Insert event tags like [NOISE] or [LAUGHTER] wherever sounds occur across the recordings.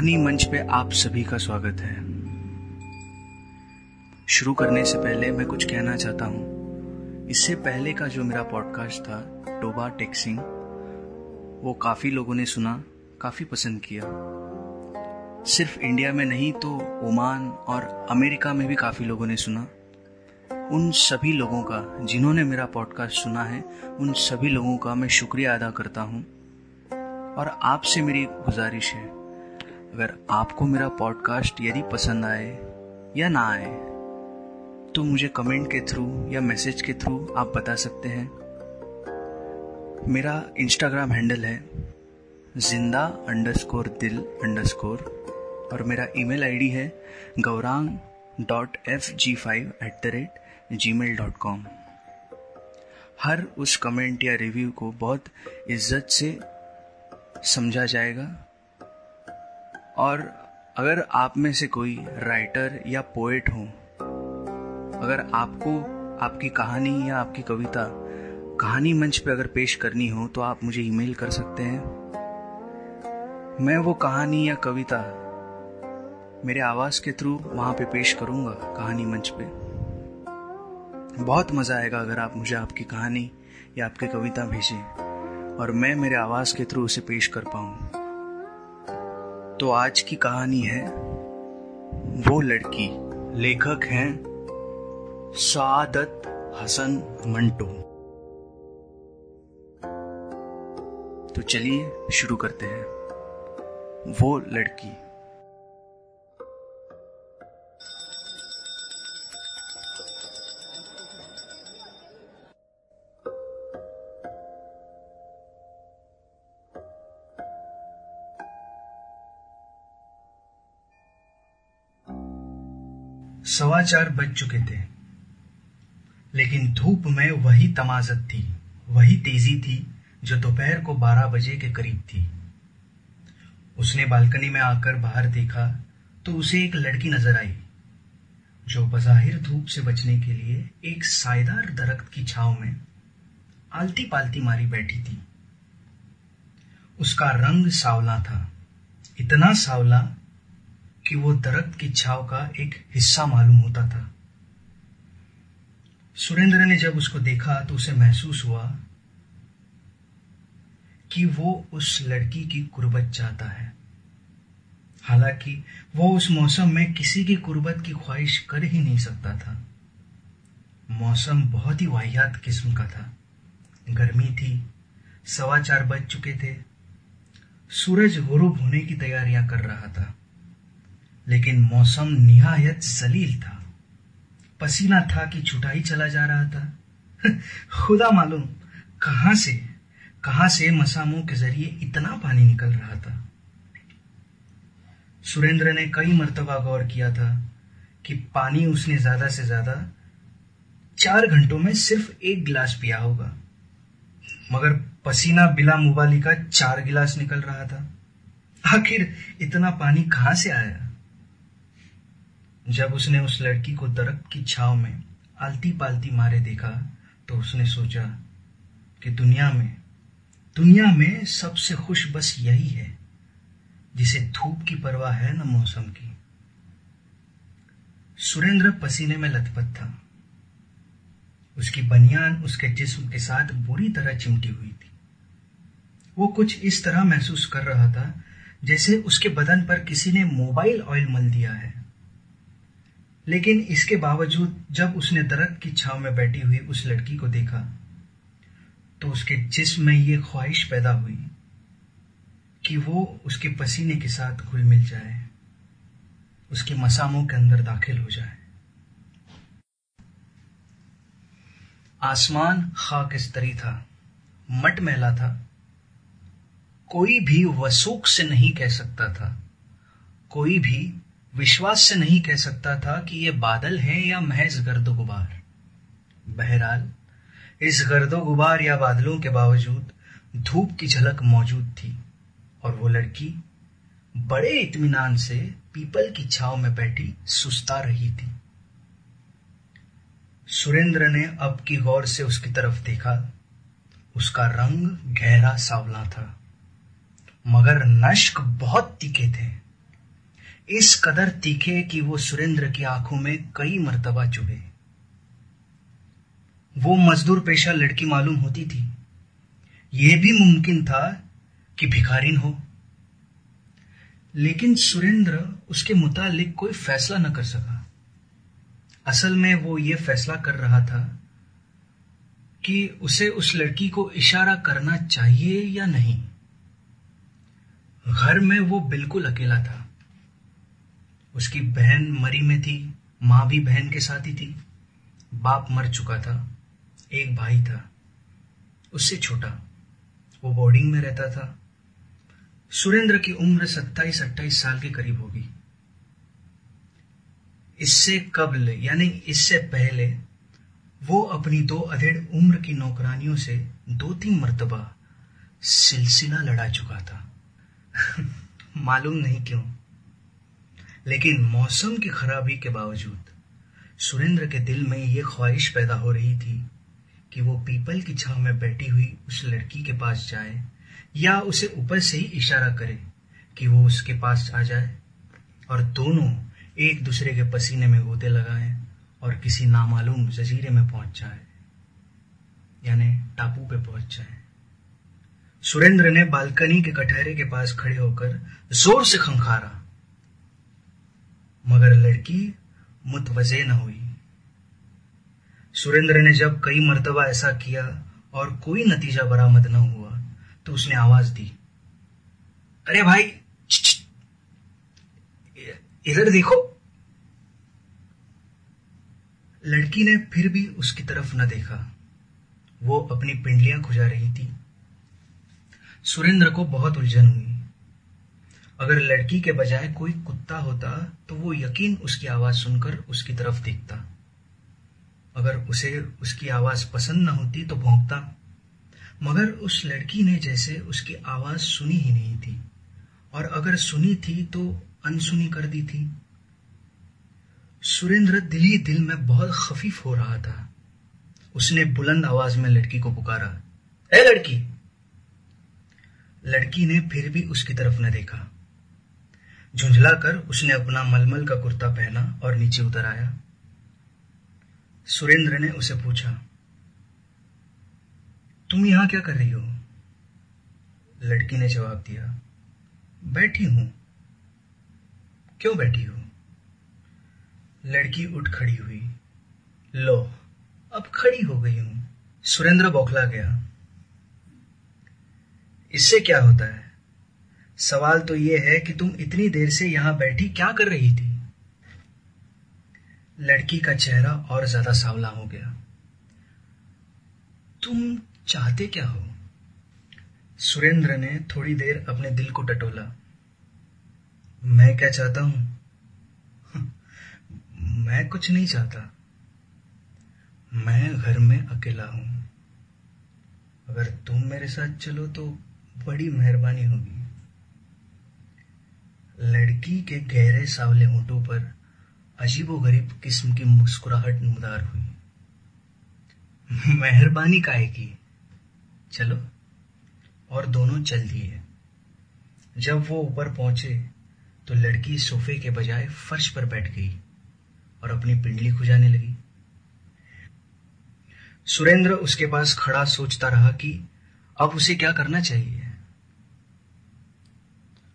कहानी मंच पे आप सभी का स्वागत है। शुरू करने से पहले मैं कुछ कहना चाहता हूँ। इससे पहले का जो मेरा पॉडकास्ट था टोबा टेक्सिंग, वो काफ़ी लोगों ने सुना, काफ़ी पसंद किया। सिर्फ़ इंडिया में नहीं तो ओमान और अमेरिका में भी काफ़ी लोगों ने सुना। उन सभी लोगों का, जिन्होंने मेरा पॉडकास्ट सुना है, उन सभी लोगों का मैं शुक्रिया अदा करता हूँ। और आपसे मेरी गुजारिश है अगर आपको मेरा पॉडकास्ट यदि पसंद आए या ना आए तो मुझे कमेंट के थ्रू या मैसेज के थ्रू आप बता सकते हैं। मेरा इंस्टाग्राम हैंडल है ज़िंदा अंडर स्कोर दिल अंडर स्कोर और मेरा ईमेल आईडी है Gaurang dot F G five at the rate G mail dot com हर उस कमेंट या रिव्यू को बहुत इज़्ज़त से समझा जाएगा। और अगर आप में से कोई राइटर या पोएट हो, अगर आपको आपकी कहानी या आपकी कविता कहानी मंच पे अगर पेश करनी हो तो आप मुझे ईमेल कर सकते हैं। मैं वो कहानी या कविता मेरे आवाज़ के थ्रू वहाँ पे पेश करूँगा कहानी मंच पे। बहुत मज़ा आएगा अगर आप मुझे आपकी कहानी या आपकी कविता भेजें और मैं मेरे आवाज़ के थ्रू उसे पेश कर पाऊँ। तो आज की कहानी है, वो लड़की। लेखक हैं सादत हसन मंटो। तो चलिए शुरू करते हैं। वो लड़की। सवा चार बज चुके थे। लेकिन धूप में वही तमाजत थी, वही तेज़ी थी, जो दोपहर को बारह बजे के करीब थी। उसने बालकनी में आकर बाहर देखा तो उसे एक लड़की नज़र आई, जो बजाहिर धूप से बचने के लिए एक सायदार दरख्त की छाव में आलती पालती मारी बैठी थी। उसका रंग सावला था, इतना सावला कि वो दरख्त की छाव का एक हिस्सा मालूम होता था। सुरेंद्र ने जब उसको देखा तो उसे महसूस हुआ कि वो उस लड़की की कुर्बत चाहता है। हालाँकि वो उस मौसम में किसी की कुर्बत की ख्वाहिश कर ही नहीं सकता था। मौसम बहुत ही वाहियात किस्म का था। गर्मी थी, सवा चार बज चुके थे। सूरज गुरूब होने की तैयारियाँ कर रहा था। लेकिन मौसम निहायत जलील था। पसीना था कि छुटाई चला जा रहा था। [LAUGHS] खुदा मालूम कहाँ से कहाँ से मसामों के ज़रिए इतना पानी निकल रहा था। सुरेंद्र ने कई मर्तबा गौर किया था कि पानी उसने ज़्यादा से ज़्यादा चार घंटों में सिर्फ़ एक गिलास पिया होगा। मगर पसीना बिला मुबाली का चार गिलास निकल रहा था। आखिर इतना पानी कहाँ से आया? जब उसने उस लड़की को दरख्त की छाव में आलती पालती मारे देखा तो उसने सोचा कि दुनिया में दुनिया में सबसे खुश बस यही है, जिसे धूप की परवाह है न मौसम की। सुरेंद्र पसीने में लथपथ था। उसकी बनियान उसके जिस्म के साथ बुरी तरह चिमटी हुई थी। वो कुछ इस तरह महसूस कर रहा था, जैसे उसके बदन पर किसी ने मोबाइल ऑयल मल दिया है। लेकिन इसके बावजूद जब उसने दरख्त की छाव में बैठी हुई उस लड़की को देखा तो उसके जिस्म में ये ख्वाहिश पैदा हुई कि वो उसके पसीने के साथ घुल मिल जाए, उसके मसामों के अंदर दाखिल हो जाए। आसमान खाक स्तरी था, मट मैला था। कोई भी वसूख से नहीं कह सकता था, कोई भी विश्वास से नहीं कह सकता था कि ये बादल हैं या महज गर्दो गुबार। बहरहाल, इस गर्दो गुबार या बादलों के बावजूद धूप की झलक मौजूद थी और वो लड़की बड़े इत्मीनान से पीपल की छाव में बैठी सुस्ता रही थी। सुरेंद्र ने अब की गौर से उसकी तरफ़ देखा। उसका रंग गहरा सावला था, मगर नश्क बहुत तीखे थे। इस कदर तीखे कि वो सुरेंद्र की आँखों में कई मर्तबा चुभे। वो मजदूर पेशा लड़की मालूम होती थी। यह भी मुमकिन था कि भिखारिन हो। लेकिन सुरेंद्र उसके मुतालिक कोई फैसला न कर सका। असल में वो ये फैसला कर रहा था कि उसे उस लड़की को इशारा करना चाहिए या नहीं। घर में वो बिल्कुल अकेला था। उसकी बहन मरी में थी, माँ भी बहन के साथ ही थी। बाप मर चुका था, एक भाई था। उससे छोटा, वो बोर्डिंग में रहता था। सुरेंद्र की उम्र सत्ताईस अट्ठाईस साल के करीब होगी। इससे कबल, यानी इससे पहले, वो अपनी दो अधेड़ उम्र की नौकरानियों से दो तीन मरतबा सिलसिला लड़ा चुका था। [LAUGHS] मालूम नहीं क्यों। लेकिन मौसम की खराबी के बावजूद सुरेंद्र के दिल में यह ख्वाहिश पैदा हो रही थी कि वो पीपल की छाव में बैठी हुई उस लड़की के पास जाए या उसे ऊपर से ही इशारा करे कि वो उसके पास आ जाए और दोनों एक दूसरे के पसीने में गोते लगाएँ और किसी नामालूम जजीरे में पहुँच जाए, यानी टापू पे पहुँच जाए। सुरेंद्र ने बालकनी के कटहरे के पास खड़े होकर ज़ोर से खंखारा। मगर लड़की मुतवजे न हुई। सुरेंद्र ने जब कई मर्तबा ऐसा किया और कोई नतीजा बरामद न हुआ तो उसने आवाज़ दी। अरे भाई इधर देखो। लड़की ने फिर भी उसकी तरफ़ न देखा। वो अपनी पिंडलियाँ खुजा रही थी। सुरेंद्र को बहुत उलझन हुई। अगर लड़की के बजाय कोई कुत्ता होता तो वो यकीन उसकी आवाज़ सुनकर उसकी तरफ़ देखता। अगर उसे उसकी आवाज़ पसंद न होती तो भोंकता। मगर उस लड़की ने जैसे उसकी आवाज़ सुनी ही नहीं थी, और अगर सुनी थी तो अनसुनी कर दी थी। सुरेंद्र दिल ही दिल में बहुत खफीफ हो रहा था। उसने बुलंद आवाज़ में लड़की को पुकारा, ए लड़की! लड़की ने फिर भी उसकी तरफ़ न देखा। झुंझला कर उसने अपना मलमल का कुर्ता पहना और नीचे उतर आया। सुरेंद्र ने उसे पूछा, तुम यहाँ क्या कर रही हो? लड़की ने जवाब दिया, बैठी हूँ। क्यों बैठी हो? लड़की उठ खड़ी हुई, लो, अब खड़ी हो गई हूँ। सुरेंद्र बौखला गया, इससे क्या होता है? सवाल तो यह है कि तुम इतनी देर से यहाँ बैठी क्या कर रही थी? लड़की का चेहरा और ज़्यादा सावला हो गया। तुम चाहते क्या हो? सुरेंद्र ने थोड़ी देर अपने दिल को टटोला। मैं क्या चाहता हूँ? [LAUGHS] मैं कुछ नहीं चाहता। मैं घर में अकेला हूँ। अगर तुम मेरे साथ चलो तो बड़ी मेहरबानी होगी। लड़की के गहरे सावले होठों पर अजीबोगरीब किस्म की मुस्कुराहट नमदार हुई। मेहरबानी काहे की? चलो, और दोनों चल दिए। जब वो ऊपर पहुँचे तो लड़की सोफे के बजाय फर्श पर बैठ गई और अपनी पिंडली खुजाने लगी। सुरेंद्र उसके पास खड़ा सोचता रहा कि अब उसे क्या करना चाहिए?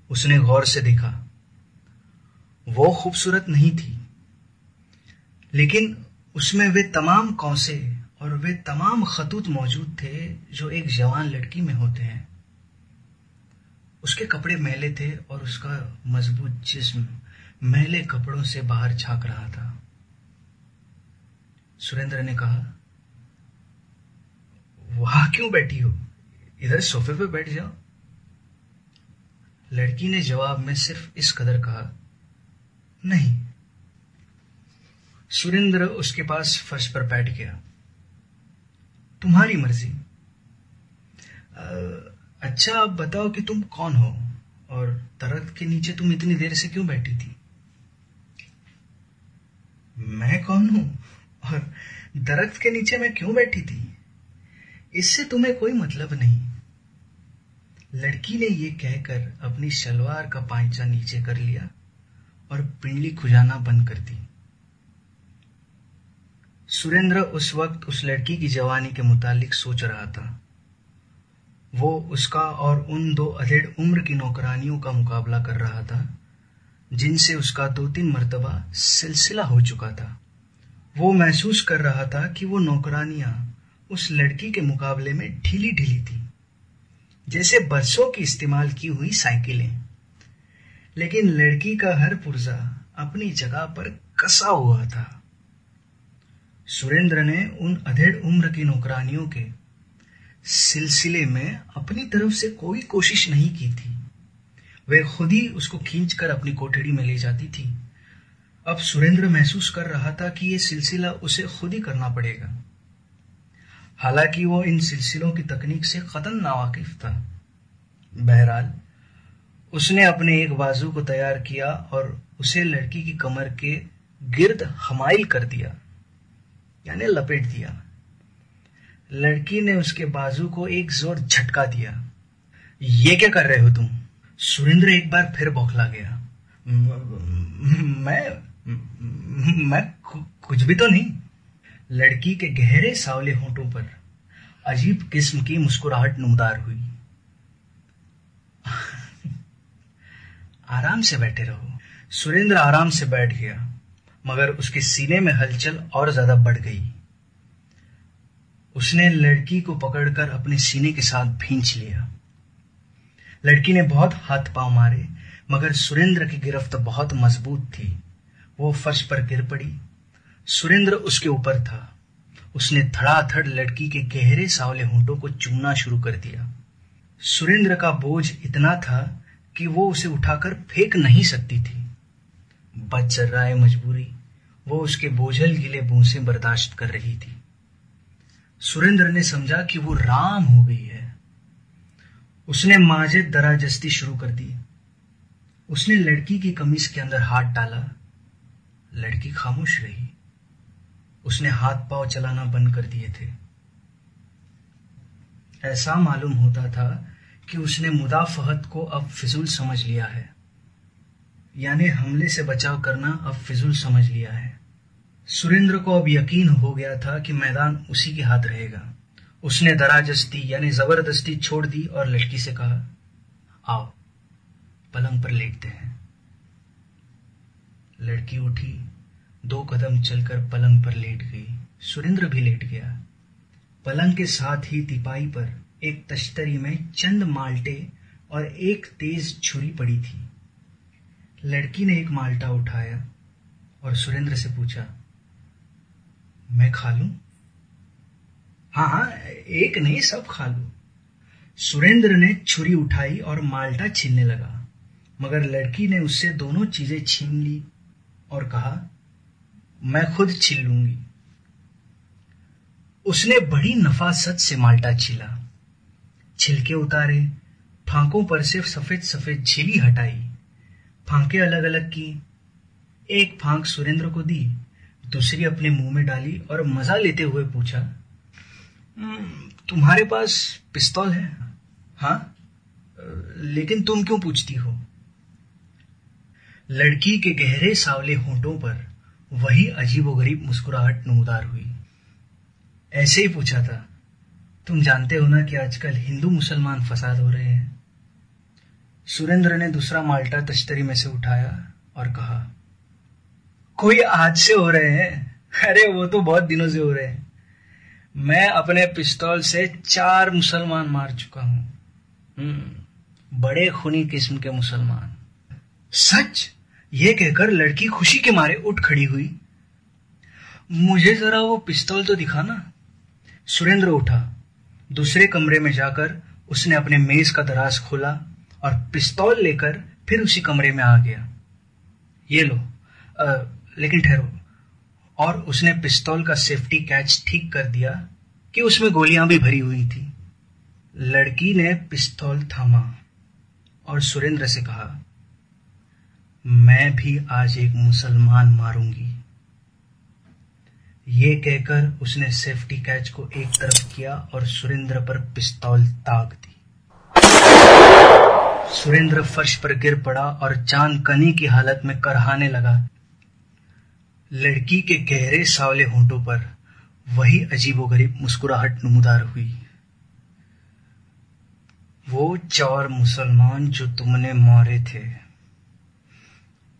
उसने गौर से देखा। वो खूबसूरत नहीं थी। लेकिन उसमें वे तमाम कौसे और वे तमाम खतूत मौजूद थे जो एक जवान लड़की में होते हैं। उसके कपड़े मैले थे और उसका मज़बूत जिस्म मैले कपड़ों से बाहर झाँक रहा था। सुरेंद्र ने कहा, वहाँ क्यों बैठी हो? इधर सोफे पे बैठ जाओ। लड़की ने जवाब में सिर्फ़ इस कदर कहा, नहीं। सुरेंद्र उसके पास फर्श पर बैठ गया। तुम्हारी मर्ज़ी। अच्छा आप बताओ कि तुम कौन हो? और दरख्त के नीचे तुम इतनी देर से क्यों बैठी थी? मैं कौन हूँ? और दरख्त के नीचे मैं क्यों बैठी थी? इससे तुम्हें कोई मतलब नहीं। लड़की ने यह कहकर अपनी शलवार का पांचा नीचे कर लिया और पिंडली खुजाना बंद कर दी। सुरेंद्र उस वक्त उस लड़की की जवानी के मुतालिक सोच रहा था। वो उसका और उन दो अधेड़ उम्र की नौकरानियों का मुकाबला कर रहा था, जिनसे उसका दो तीन मरतबा सिलसिला हो चुका था। वो महसूस कर रहा था कि वो नौकरानियाँ उस लड़की के मुकाबले में ढीली ढीली थी। जैसे बरसों की इस्तेमाल की हुई साइकिलें। लेकिन लड़की का हर पुर्जा अपनी जगह पर कसा हुआ था। सुरेंद्र ने उन अधेड़ उम्र की नौकरानियों के सिलसिले में अपनी तरफ़ से कोई कोशिश नहीं की थी। वह खुद ही उसको खींचकर अपनी कोठड़ी में ले जाती थी। अब सुरेंद्र महसूस कर रहा था कि यह सिलसिला उसे खुद ही करना पड़ेगा। हालाँकि वो इन सिलसिलों की तकनीक से कतन नावाकिफ था। बहरहाल, उसने अपने एक बाजू को तैयार किया और उसे लड़की की कमर के गिर्द हमाइल कर दिया, यानी लपेट दिया। लड़की ने उसके बाजू को एक ज़ोर झटका दिया। ये क्या कर रहे हो तुम? सुरेंद्र एक बार फिर बौखला गया। मैं मैं कुछ भी तो नहीं। लड़की के गहरे सावले होठों पर अजीब किस्म की मुस्कुराहट नुमदार हुई। आराम से बैठे रहो। सुरेंद्र आराम से बैठ गया, मगर उसके सीने में हलचल और ज़्यादा बढ़ गई। उसने लड़की को पकड़कर अपने सीने के साथ भींच लिया। लड़की ने बहुत हाथ पाँव मारे, मगर सुरेंद्र की गिरफ्त बहुत मज़बूत थी। वो फर्श पर गिर पड़ी सुरेंद्र उसके ऊपर था। उसने धड़ाधड़ लड़की के गहरे सावले होंठों को चूमना शुरू कर दिया। सुरेंद्र का बोझ इतना था कि वो उसे उठाकर फेंक नहीं सकती थी। बच रहा है मजबूरी, वो उसके बोझल गिले बूंसे बर्दाश्त कर रही थी। सुरेंद्र ने समझा कि वो राम हो गई है। उसने माजे दराजस्ती शुरू कर दी। उसने लड़की की कमीज के अंदर हाथ डाला। लड़की खामोश रही। उसने हाथ पाँव चलाना बंद कर दिए थे। ऐसा मालूम होता था कि उसने मुदाफहत को अब फिजूल समझ लिया है। यानी हमले से बचाव करना अब फिजूल समझ लिया है। सुरेंद्र को अब यकीन हो गया था कि मैदान उसी के हाथ रहेगा। उसने दराजस्ती यानी ज़बरदस्ती छोड़ दी और लड़की से कहा, आओ, पलंग पर लेटते हैं। लड़की उठी दो कदम चलकर पलंग पर लेट गई। सुरेंद्र भी लेट गया। पलंग के साथ ही तिपाई पर एक तश्तरी में चंद माल्टे और एक तेज छुरी पड़ी थी। लड़की ने एक माल्टा उठाया और सुरेंद्र से पूछा, मैं खा लू? हाँ हाँ एक नहीं, सब खा लू। सुरेंद्र ने छुरी उठाई और माल्टा छीनने लगा, मगर लड़की ने उससे दोनों चीज़ें छीन ली और कहा मैं खुद छीन लूँगी। उसने बड़ी नफासत से माल्टा छीला। छिलके उतारे फांकों पर से सफ़ेद सफ़ेद झिली हटाई। फांके अलग अलग की। एक फांक सुरेंद्र को दी दूसरी अपने मुँह में डाली और मज़ा लेते हुए पूछा हम्म, तुम्हारे पास पिस्तौल है? हाँ लेकिन तुम क्यों पूछती हो? लड़की के गहरे सावले होंठों पर वही अजीबोगरीब मुस्कुराहट नमदार हुई। ऐसे ही पूछा था तुम जानते हो ना कि आजकल हिंदू मुसलमान फसाद हो रहे हैं? सुरेंद्र ने दूसरा माल्टा तश्तरी में से उठाया और कहा कोई आज से हो रहे हैं? अरे वो तो बहुत दिनों से हो रहे हैं। मैं अपने पिस्तौल से चार मुसलमान मार चुका हूँ। हम्म, बड़े खूनी किस्म के मुसलमान। सच? ये कहकर लड़की खुशी के मारे उठ खड़ी हुई। मुझे जरा वो पिस्तौल तो दिखाना सुरेंद्र उठा। दूसरे कमरे में जाकर उसने अपने मेज का दराज खोला और पिस्तौल लेकर फिर उसी कमरे में आ गया। ये लो आ, लेकिन ठहरो। और उसने पिस्तौल का सेफ्टी कैच ठीक कर दिया कि उसमें गोलियाँ भी भरी हुई थी। लड़की ने पिस्तौल थामा और सुरेंद्र से कहा मैं भी आज एक मुसलमान मारूँगी। ये कहकर उसने सेफ्टी कैच को एक तरफ़ किया और सुरेंद्र पर पिस्तौल ताक दी। सुरेंद्र फर्श पर गिर पड़ा और चाँद कनी की हालत में करहाने लगा। लड़की के गहरे सावले होंठों पर वही अजीबोगरीब मुस्कुराहट नमूदार हुई। वो चार मुसलमान जो तुमने मारे थे।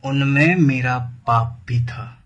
उनमें मेरा पाप भी था।